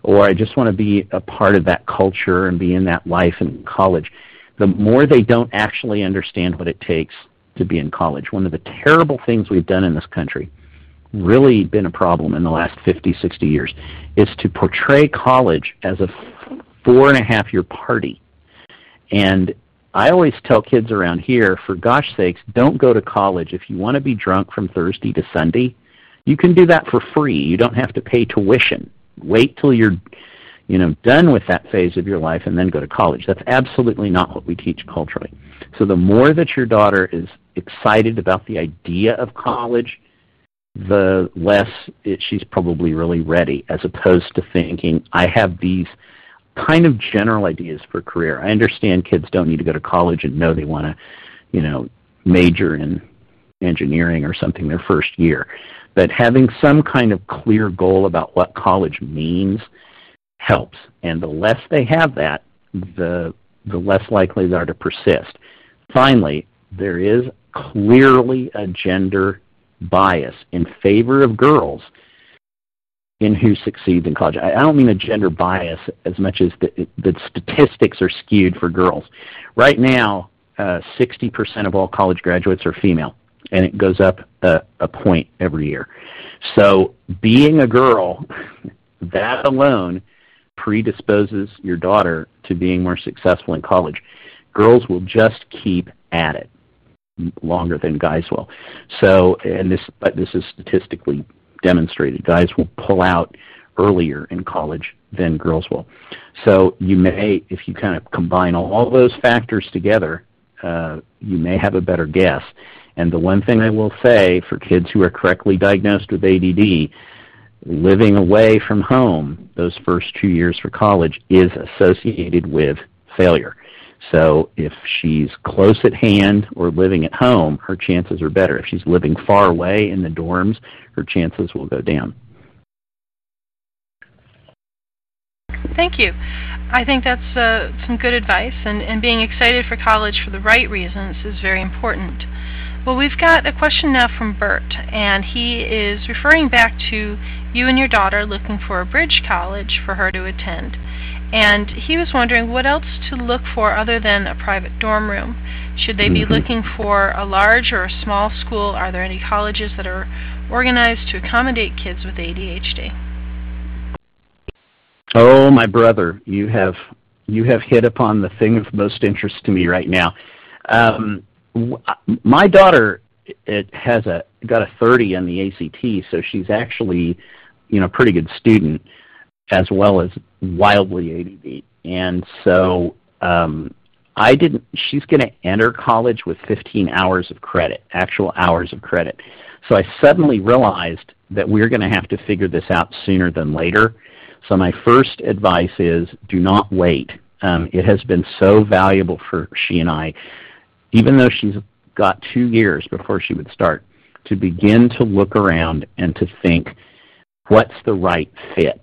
or I just want to be a part of that culture and be in that life in college. The more they don't actually understand what it takes to be in college. One of the terrible things we've done in this country really been a problem in the last 50, 60 years is to portray college as a four and a half year party. And I always tell kids around here, for gosh sakes, don't go to college. If you want to be drunk from Thursday to Sunday, you can do that for free. You don't have to pay tuition. Wait till you're you know, done with that phase of your life and then go to college. That's absolutely not what we teach culturally. So the more that your daughter is excited about the idea of college, the less it, she's probably really ready, as opposed to thinking, I have these kind of general ideas for career. I understand kids don't need to go to college and know they want to, you know, major in engineering or something their first year. But having some kind of clear goal about what college means helps. And the less they have that, the the less likely they are to persist. Finally, there is clearly a gender bias in favor of girls in who succeeds in college. I, don't mean a gender bias as much as the, the statistics are skewed for girls. Right now, uh, 60% of all college graduates are female, and it goes up a, a point every year. So being a girl, that alone predisposes your daughter to being more successful in college. Girls will just keep at it longer than guys will. So, and this, but this is statistically demonstrated. Guys will pull out earlier in college than girls will. So you may, if you kind of combine all those factors together, uh, you may have a better guess. And the one thing I will say for kids who are correctly diagnosed with ADD, living away from home those first two years for college is associated with failure. So if she's close at hand or living at home, her chances are better. If she's living far away in the dorms, her chances will go down. Thank you. I think that's uh, some good advice, and, and being excited for college for the right reasons is very important. Well, we've got a question now from Bert, and he is referring back to you and your daughter looking for a bridge college for her to attend. And he was wondering what else to look for other than a private dorm room. Should they be mm-hmm. looking for a large or a small school? Are there any colleges that are organized to accommodate kids with ADHD? Oh, my brother, you have you have hit upon the thing of most interest to me right now. Um, my daughter it has a got a 30 on the ACT, so she's actually, you know, a pretty good student as well as wildly ADD. And so um, I didn't. She's going to enter college with 15 hours of credit, actual hours of credit. So I suddenly realized that we're going to have to figure this out sooner than later. So my first advice is do not wait. Um, it has been so valuable for she and I, even though she's got two years before she would start, to begin to look around and to think, what's the right fit?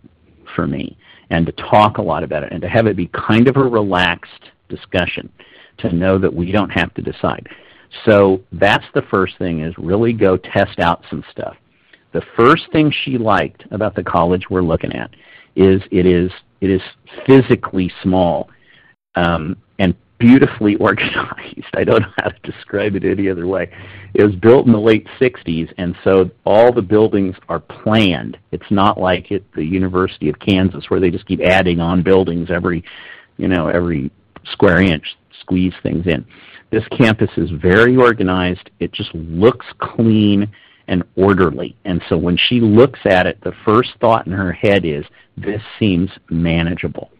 For me and to talk a lot about it and to have it be kind of a relaxed discussion to know that we don't have to decide. So that's the first thing is really go test out some stuff. The first thing she liked about the college we're looking at is it is it is physically small um, beautifully organized. I don't know how to describe it any other way. It was built in the late 60s, and so all the buildings are planned. It's not like at the University of Kansas where they just keep adding on buildings every, you know, every square inch, squeeze things in. This campus is very organized. It just looks clean and orderly. And so when she looks at it, the first thought in her head is, this seems manageable.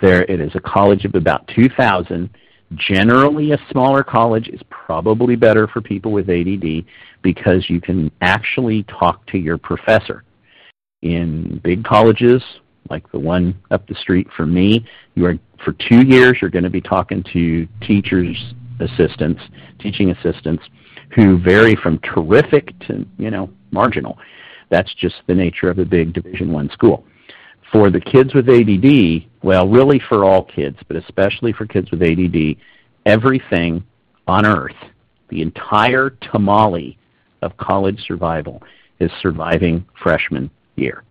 There, it is a college of about 2,000. Generally, a smaller college is probably better for people with ADD because you can actually talk to your professor. In big colleges, like the one up the street from me, you are for two years you're going to be talking to teachers assistants, teaching assistants, who vary from terrific to you know marginal. That's just the nature of a big Division One school. For the kids with ADD, well, really for all kids, but especially for kids with ADD, everything on earth, the entire tamale of college survival is surviving freshman year.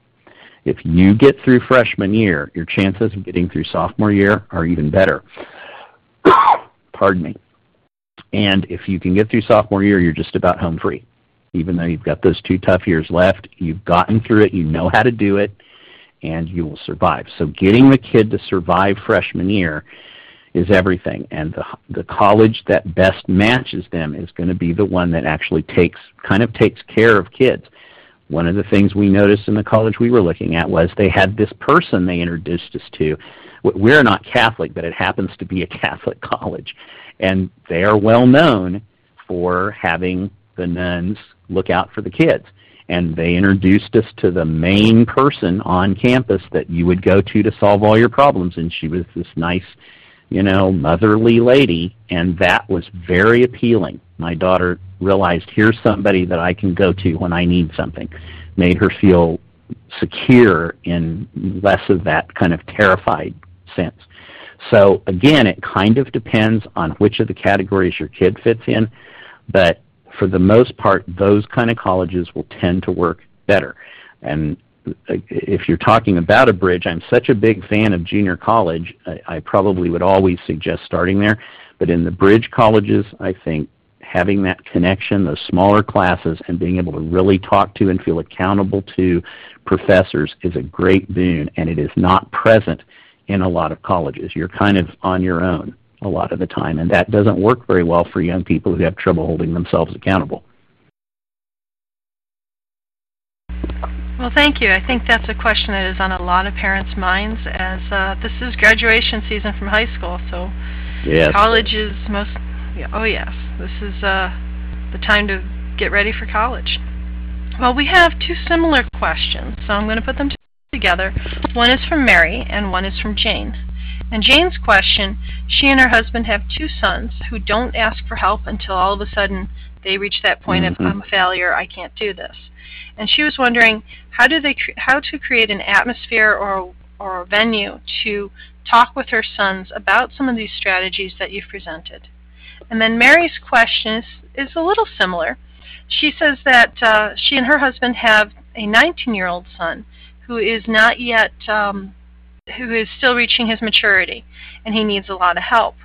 If you get through freshman year, your chances of getting through sophomore year are even better. Pardon me. And if you can get through sophomore year, you're just about home free. even though you've got those two tough years left. You've gotten through it. You know how to do it, and you will survive. So getting the kid to survive freshman year is everything, and the the college that best matches them is going to be the one that actually takes kind of takes care of kids. One of the things we noticed in the college we were looking at was they had this person they introduced us to. We're not Catholic, but it happens to be a Catholic college, and they are well known for having the nuns look out for the kids. And they introduced us to the main person on campus that you would go to to solve all your problems. And she was this nice, you know, motherly lady, and that was very appealing. My daughter realized here's somebody that I can go to when I need something. Made her feel secure in less of that kind of terrified sense. So again, it kind of depends on which of the categories your kid fits in, but for the most part, those kind of colleges will tend to work better. And uh, if you're talking about a bridge, I'm such a big fan of junior college, I, I probably would always suggest starting there. But in the bridge colleges, I think having that connection, those smaller classes, and being able to really talk to and feel accountable to professors is a great boon, and it is not present in a lot of colleges. You're kind of on your own a lot of the time, and that doesn't work very well for young people who have trouble holding themselves accountable. Well, thank you. I think that's a question that is on a lot of parents' minds as uh, this is graduation season from high school, so yes. college is most. Yeah, oh yes, this is uh, the time to get ready for college. Well, we have two similar questions, so I'm going to put them together. One is from Mary, and one is from Jane. And Jane's question, she and her husband have two sons who don't ask for help until all of a sudden they reach that point mm-hmm. of I'm a failure, I can't do this. And she was wondering how do they how to create an atmosphere or or a venue to talk with her sons about some of these strategies that you've presented. And then Mary's question is, is a little similar. She says that uh, she and her husband have a 19-year-old son who is not yet um, who is still reaching his maturity and he needs a lot of help.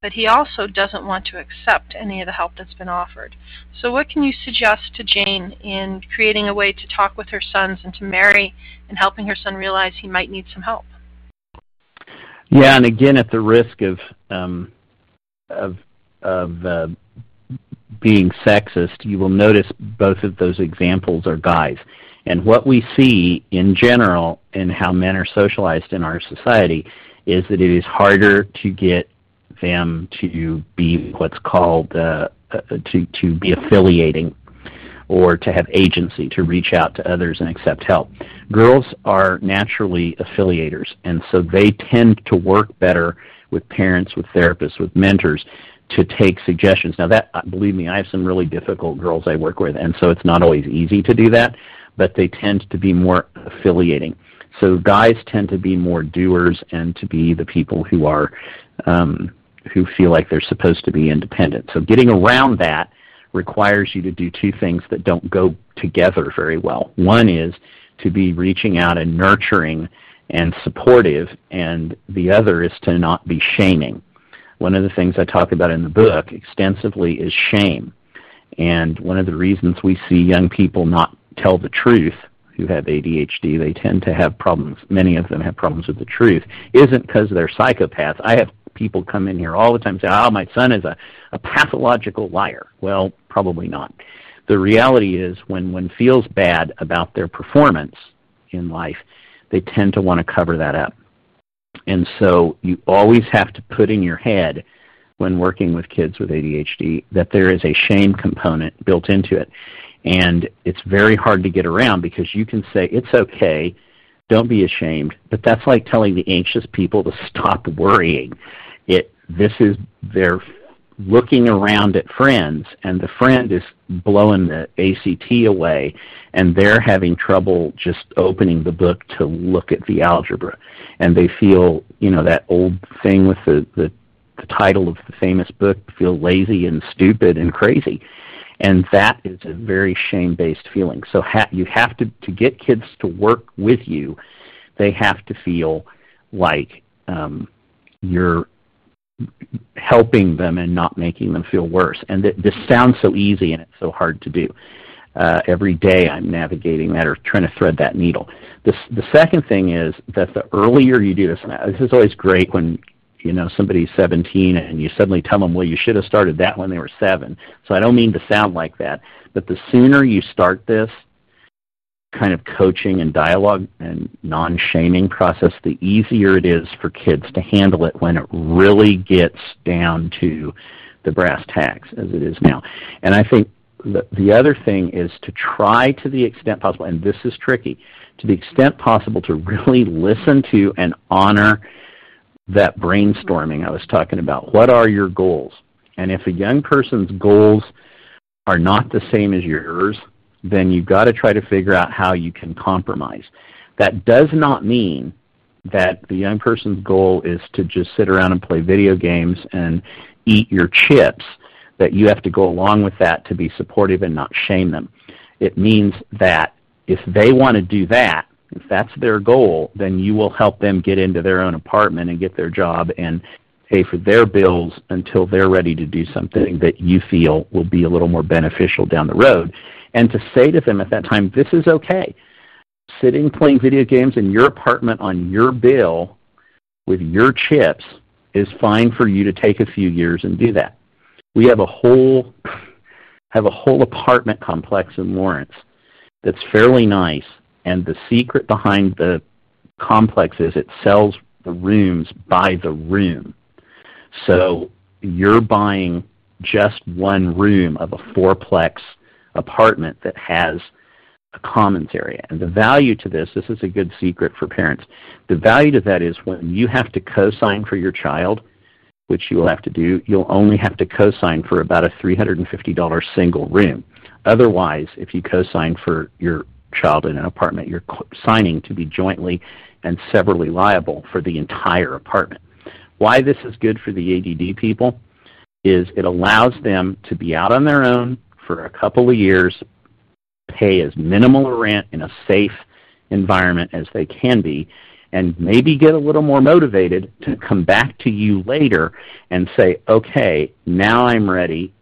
But he also doesn't want to accept any of the help that's been offered. So, what can you suggest to Jane in creating a way to talk with her sons and to Mary and helping her son realize he might need some help? Yeah, and again, at the risk of um, of of uh, being sexist, you will notice both of those examples are guys. And what we see in general in how men are socialized in our society is that it is harder to get them to be what's called uh, uh, to to be affiliating or to have agency to reach out to others and accept help. Girls are naturally affiliators, and so they tend to work better with parents, with therapists, with mentors to take suggestions. Now that believe me, I have some really difficult girls I work with, and so it's not always easy to do that but they tend to be more affiliating. So guys tend to be more doers and to be the people who are um, who feel like they're supposed to be independent. So getting around that requires you to do two things that don't go together very well. One is to be reaching out and nurturing and supportive, and the other is to not be shaming. One of the things I talk about in the book extensively is shame. And one of the reasons we see young people not tell the truth who have ADHD, they tend to have problems. Many of them have problems with the truth. Isn't because they're psychopaths. I have people come in here all the time and say, "Oh, my son is a, a pathological liar." Well, probably not. The reality is, when one feels bad about their performance in life, they tend to want to cover that up. And so you always have to put in your head when working with kids with ADHD that there is a shame component built into it. And it's very hard to get around because you can say, it's okay, don't be ashamed, but that's like telling the anxious people to stop worrying. It, this is, they're looking around at friends, and the friend is blowing the ACT away, and they're having trouble just opening the book to look at the algebra. And they feel, you know, that old thing with the, the, the title of the famous book, feel lazy and stupid and crazy and that is a very shame-based feeling. So ha- you have to to get kids to work with you. They have to feel like um, you're helping them and not making them feel worse. And th- this sounds so easy and it's so hard to do. uh, every day I'm navigating that or trying to thread that needle. The, the second thing is that the earlier you do this, this is always great when you know somebody's 17 and you suddenly tell them, well, you should have started that when they were seven. So I don't mean to sound like that, but the sooner you start this kind of coaching and dialogue and non-shaming process, the easier it is for kids to handle it when it really gets down to the brass tacks as it is now. And I think the, the other thing is to try to the extent possible, and this is tricky, to the extent possible to really listen to and honor that brainstorming I was talking about. What are your goals? And if a young person's goals are not the same as yours, then you've got to try to figure out how you can compromise. That does not mean that the young person's goal is to just sit around and play video games and eat your chips, that you have to go along with that to be supportive and not shame them. It means that if they want to do that, if that's their goal, then you will help them get into their own apartment and get their job and pay for their bills until they're ready to do something that you feel will be a little more beneficial down the road. And to say to them at that time, this is okay. Sitting playing video games in your apartment on your bill with your chips is fine for you to take a few years and do that. We have a whole have a whole apartment complex in Lawrence that's fairly nice and the secret behind the complex is it sells the rooms by the room. So you're buying just one room of a fourplex apartment that has a commons area. And the value to this, this is a good secret for parents, the value to that is when you have to co-sign for your child, which you will have to do, you'll only have to co-sign for about a $350 single room. Otherwise, if you co-sign for your child in an apartment, you're signing to be jointly and severally liable for the entire apartment. Why this is good for the ADD people is it allows them to be out on their own for a couple of years, pay as minimal a rent in a safe environment as they can be, and maybe get a little more motivated to come back to you later and say, okay, now I'm ready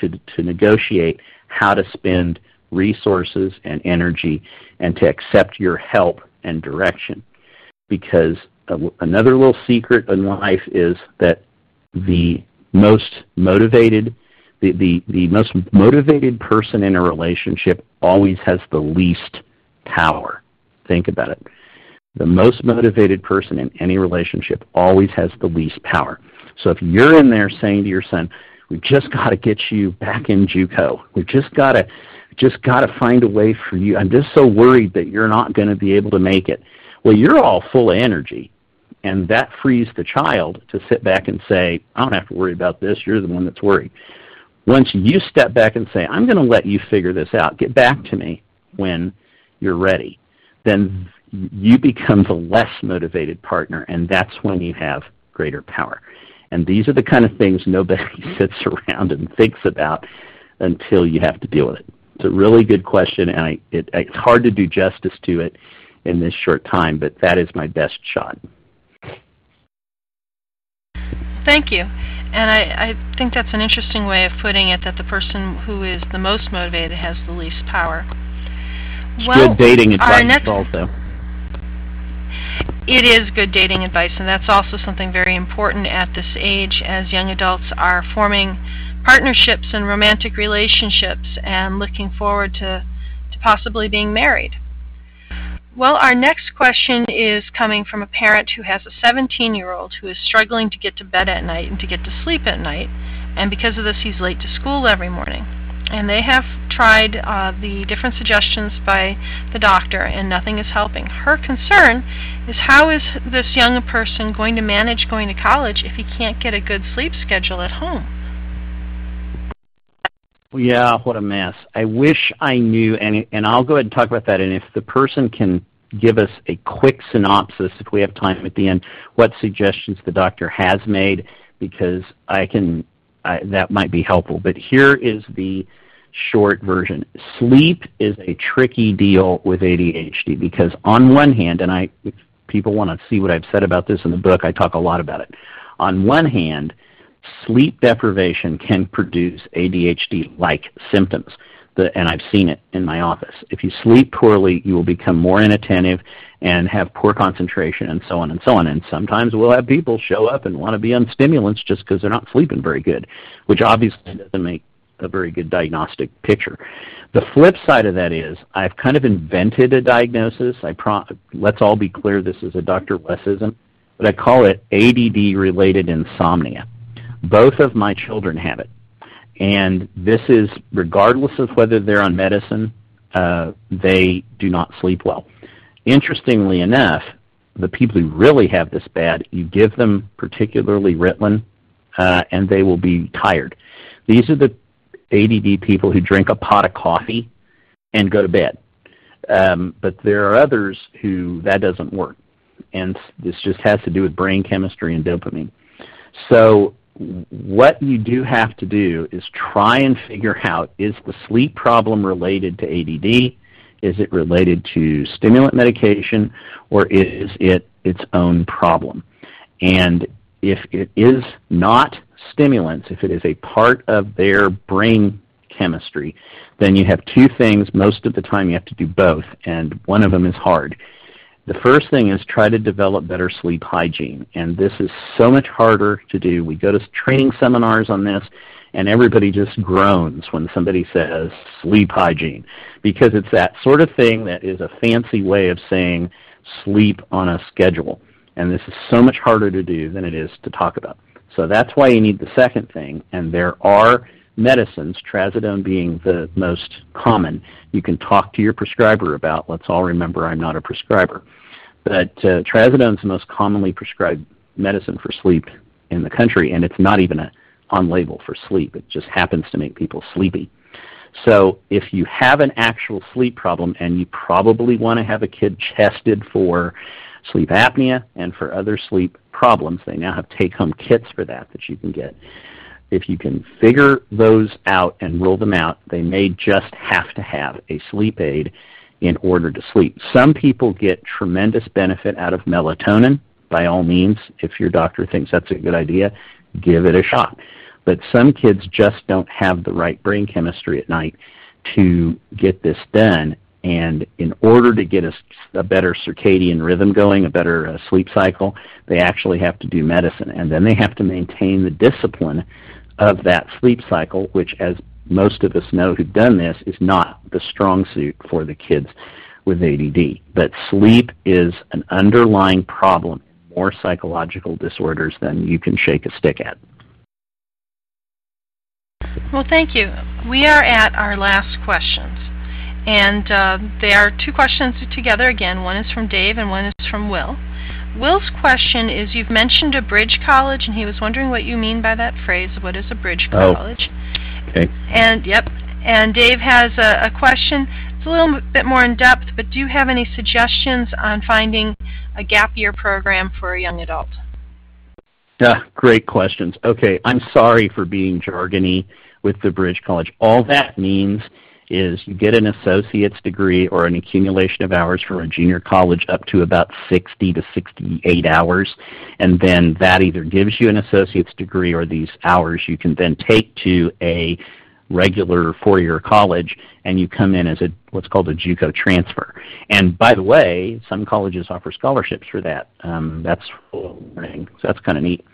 to, to negotiate how to spend resources and energy and to accept your help and direction. Because another little secret in life is that the most motivated the, the, the most motivated person in a relationship always has the least power. Think about it. The most motivated person in any relationship always has the least power. So if you're in there saying to your son, we've just got to get you back in JUCO. We've just got to just got to find a way for you. I'm just so worried that you're not going to be able to make it. Well, you're all full of energy, and that frees the child to sit back and say, I don't have to worry about this. You're the one that's worried. Once you step back and say, I'm going to let you figure this out, get back to me when you're ready, then you become the less motivated partner, and that's when you have greater power. And these are the kind of things nobody sits around and thinks about until you have to deal with it. It's a really good question, and I, it, it's hard to do justice to it in this short time, but that is my best shot. Thank you. And I, I think that's an interesting way of putting it that the person who is the most motivated has the least power. It's well, good dating advice also. It is good dating advice, and that's also something very important at this age as young adults are forming partnerships and romantic relationships and looking forward to, to possibly being married. Well, our next question is coming from a parent who has a 17 year old who is struggling to get to bed at night and to get to sleep at night, and because of this, he's late to school every morning. And they have tried uh, the different suggestions by the doctor, and nothing is helping. Her concern is how is this young person going to manage going to college if he can't get a good sleep schedule at home? Yeah, what a mess. I wish I knew, and and I'll go ahead and talk about that. And if the person can give us a quick synopsis, if we have time at the end, what suggestions the doctor has made, because I can, I, that might be helpful. But here is the short version. Sleep is a tricky deal with ADHD because on one hand, and I, if people want to see what I've said about this in the book, I talk a lot about it. On one hand, sleep deprivation can produce ADHD-like symptoms. the, and I've seen it in my office. If you sleep poorly, you will become more inattentive and have poor concentration and so on and so on. And sometimes we'll have people show up and want to be on stimulants just because they're not sleeping very good, which obviously doesn't make a very good diagnostic picture. The flip side of that is I've kind of invented a diagnosis. I pro- let's all be clear this is a Dr. Wesism, but I call it ADD related insomnia. Both of my children have it. And this is regardless of whether they're on medicine, uh, they do not sleep well. Interestingly enough, the people who really have this bad, you give them particularly Ritalin, uh, and they will be tired. These are the ADD people who drink a pot of coffee and go to bed. Um, but there are others who that doesn't work, and this just has to do with brain chemistry and dopamine. So what you do have to do is try and figure out is the sleep problem related to ADD? Is it related to stimulant medication, or is it its own problem? And if it is not stimulants, if it is a part of their brain chemistry, then you have two things. Most of the time you have to do both, and one of them is hard. The first thing is try to develop better sleep hygiene, and this is so much harder to do. We go to training seminars on this, and everybody just groans when somebody says sleep hygiene, because it's that sort of thing that is a fancy way of saying sleep on a schedule. And this is so much harder to do than it is to talk about. So that's why you need the second thing, and there are medicines, trazodone being the most common, you can talk to your prescriber about. Let's all remember I'm not a prescriber. But uh, trazodone is the most commonly prescribed medicine for sleep in the country, and it's not even a, on label for sleep. It just happens to make people sleepy. So if you have an actual sleep problem, and you probably want to have a kid tested for sleep apnea and for other sleep problems. They now have take-home kits for that that you can get. If you can figure those out and rule them out, they may just have to have a sleep aid in order to sleep. Some people get tremendous benefit out of melatonin. By all means, if your doctor thinks that's a good idea, give it a shot. But some kids just don't have the right brain chemistry at night to get this done, and in order to get a, a better circadian rhythm going, a better uh, sleep cycle, they actually have to do medicine. And then they have to maintain the discipline of that sleep cycle, which, as most of us know who've done this, is not the strong suit for the kids with ADD. But sleep is an underlying problem in more psychological disorders than you can shake a stick at. Well, thank you. We are at our last questions. And uh, they are two questions together again. One is from Dave and one is from Will. Will's question is You've mentioned a bridge college, and he was wondering what you mean by that phrase. What is a bridge oh. college? Oh. Okay. And, yep. And Dave has a, a question. It's a little bit more in depth, but do you have any suggestions on finding a gap year program for a young adult? Yeah, great questions. Okay, I'm sorry for being jargony with the Bridge College. All that means is you get an associate's degree or an accumulation of hours from a junior college up to about 60 to 68 hours, and then that either gives you an associate's degree or these hours you can then take to a regular four-year college and you come in as a what's called a JUCO transfer. And by the way, some colleges offer scholarships for that. Um, that's so that's kind of neat.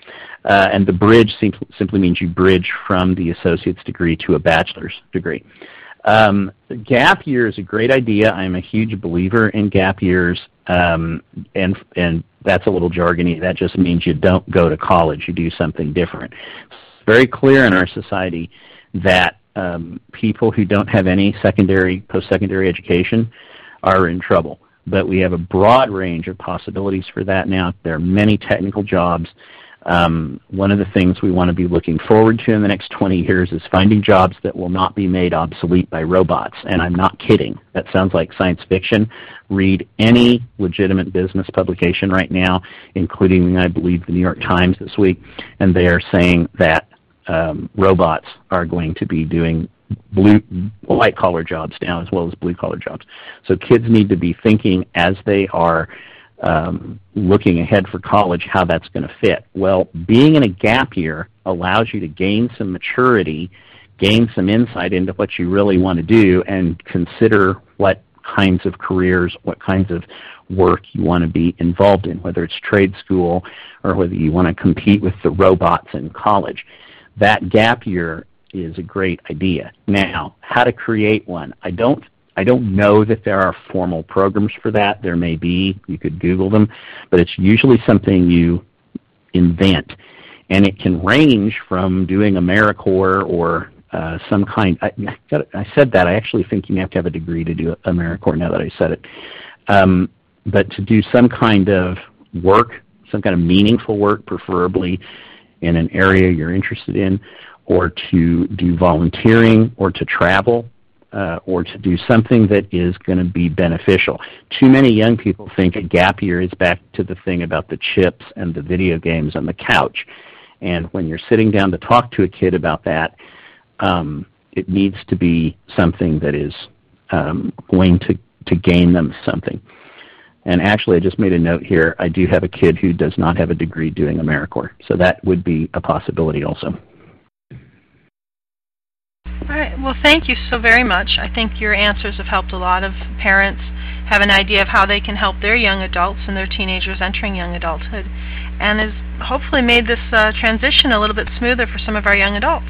Uh, and the bridge simply means you bridge from the associate's degree to a bachelor's degree. Um, gap year is a great idea. I'm a huge believer in gap years, um, and and that's a little jargony. That just means you don't go to college. You do something different. It's very clear in our society that um, people who don't have any secondary, post-secondary education are in trouble. But we have a broad range of possibilities for that now. There are many technical jobs um, one of the things we want to be looking forward to in the next 20 years is finding jobs that will not be made obsolete by robots. And I'm not kidding. That sounds like science fiction. Read any legitimate business publication right now, including, I believe, the New York Times this week, and they are saying that um, robots are going to be doing blue white collar jobs now as well as blue collar jobs. So kids need to be thinking as they are um, looking ahead for college how that's going to fit. Well, being in a gap year allows you to gain some maturity gain some insight into what you really want to do and consider what kinds of careers, what kinds of work you want to be involved in, whether it's trade school or whether you want to compete with the robots in college. That gap year is a great idea. Now, how to create one. I don't I don't know that there are formal programs for that. There may be. You could Google them, but it's usually something you invent, and it can range from doing AmeriCorps or uh, some kind. I, I, said that. I actually think you have to have a degree to do AmeriCorps. Now that I said it, um, but to do some kind of work, some kind of meaningful work, preferably in an area you're interested in, or to do volunteering, or to travel, uh, or to do something that is going to be beneficial. Too many young people think a gap year is back to the thing about the chips and the video games on the couch. And when you're sitting down to talk to a kid about that, um, it needs to be something that is um, going to, to gain them something. And actually, I just made a note here. I do have a kid who does not have a degree doing AmeriCorps, so that would be a possibility also. Well, thank you so very much. I think your answers have helped a lot of parents have an idea of how they can help their young adults and their teenagers entering young adulthood, and has hopefully made this uh, transition a little bit smoother for some of our young adults.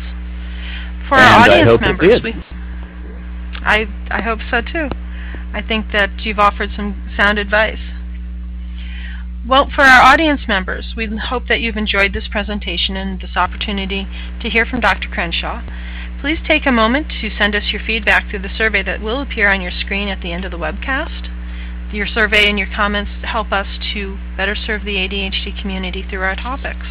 For and our audience I hope members, it did. we I I hope so too. I think that you've offered some sound advice. Well, for our audience members, we hope that you've enjoyed this presentation and this opportunity to hear from Dr. Crenshaw. Please take a moment to send us your feedback through the survey that will appear on your screen at the end of the webcast. Your survey and your comments help us to better serve the ADHD community through our topics.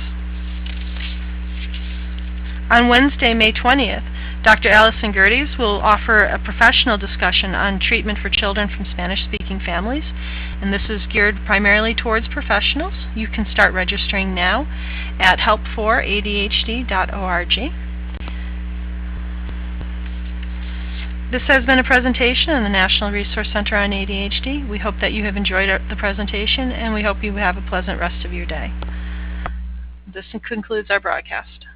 On Wednesday, May 20th, Dr. Allison Gerdes will offer a professional discussion on treatment for children from Spanish-speaking families, and this is geared primarily towards professionals. You can start registering now at help4adhd.org. This has been a presentation in the National Resource Center on ADHD. We hope that you have enjoyed the presentation, and we hope you have a pleasant rest of your day. This concludes our broadcast.